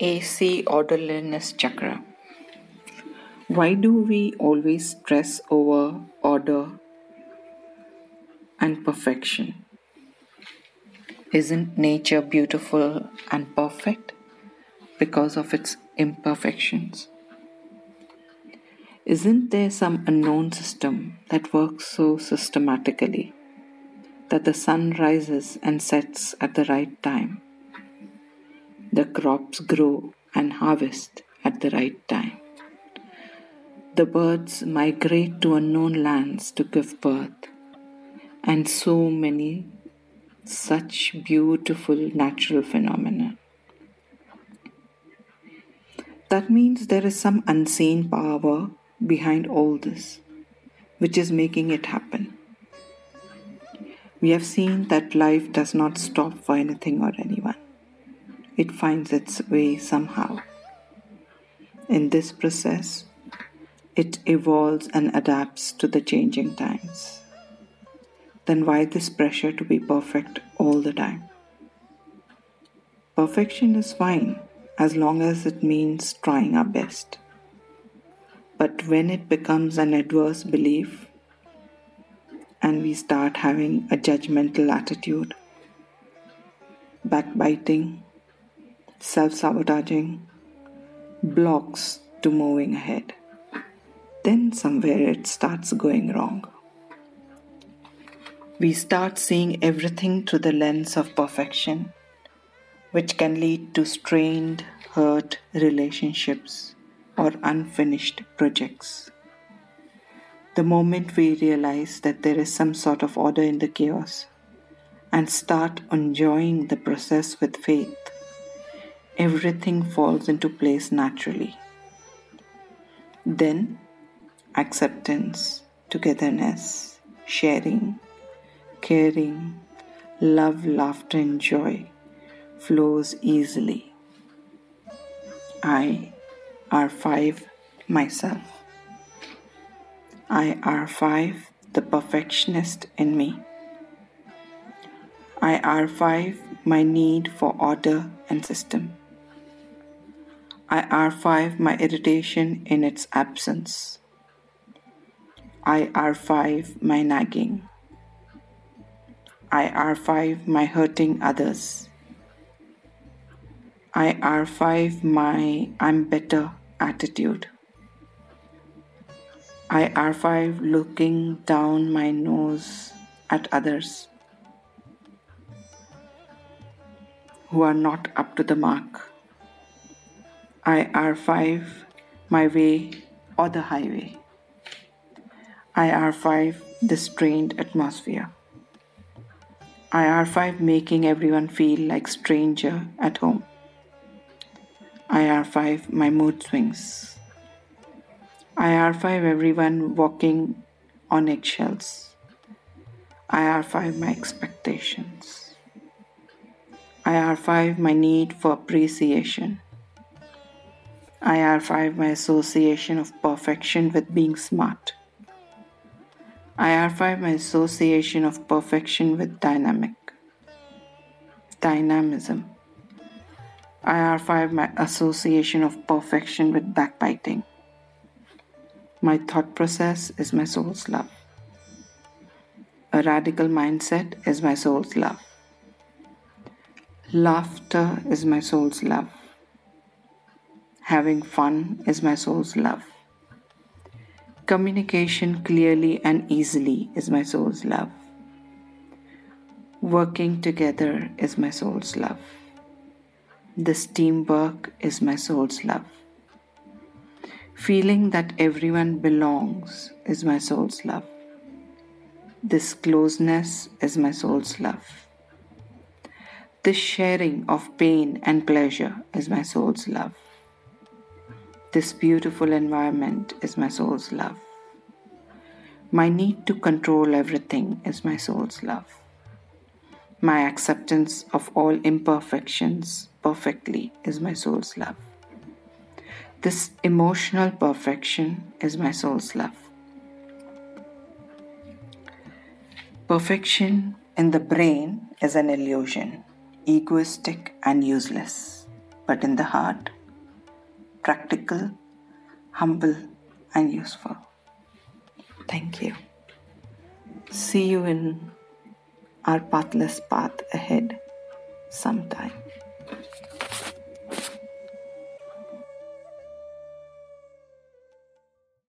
AC orderliness chakra. Why do we always stress over order and perfection? Isn't nature beautiful and perfect because of its imperfections? Isn't there some unknown system that works so systematically that the sun rises and sets at the right time? The crops grow and harvest at the right time. The birds migrate to unknown lands to give birth, and so many such beautiful natural phenomena. That means there is some unseen power behind all this, which is making it happen. We have seen that life does not stop for anything or anyone it finds its way somehow. In this process, it evolves and adapts to the changing times. Then why this pressure to be perfect all the time? Perfection is fine as long as it means trying our best. But when it becomes an adverse belief and we start having a judgmental attitude, backbiting, self sabotaging, blocks to moving ahead. Then somewhere it starts going wrong. We start seeing everything through the lens of perfection, which can lead to strained, hurt relationships or unfinished projects. The moment we realize that there is some sort of order in the chaos and start enjoying the process with faith, everything falls into place naturally. Then, acceptance, togetherness, sharing, caring, love, laughter, and joy flows easily. I R5 myself. I R5 the perfectionist in me. I R5 my need for order and system. I R5 my irritation in its absence. I R5 my nagging. I R5 my hurting others. I R5 my I'm better attitude. I R5 looking down my nose at others who are not up to the mark. I R5 my way or the highway. I R5 the strained atmosphere. I R5 making everyone feel like stranger at home. I R5 my mood swings. I R5 everyone walking on eggshells. I R5 my expectations. I R5 my need for appreciation. IR5 my association of perfection with being smart. IR5 my association of perfection with dynamic. Dynamism. IR5 my association of perfection with backbiting. My thought process is my soul's love. A radical mindset is my soul's love. Laughter is my soul's love. Having fun is my soul's love. Communication clearly and easily is my soul's love. Working together is my soul's love. This teamwork is my soul's love. Feeling that everyone belongs is my soul's love. This closeness is my soul's love. This sharing of pain and pleasure is my soul's love. This beautiful environment is my soul's love. My need to control everything is my soul's love. My acceptance of all imperfections perfectly is my soul's love. This emotional perfection is my soul's love. Perfection in the brain is an illusion. egoistic and useless, but in the heart, practical, humble, and useful. Thank you. See you in our pathless path ahead sometime.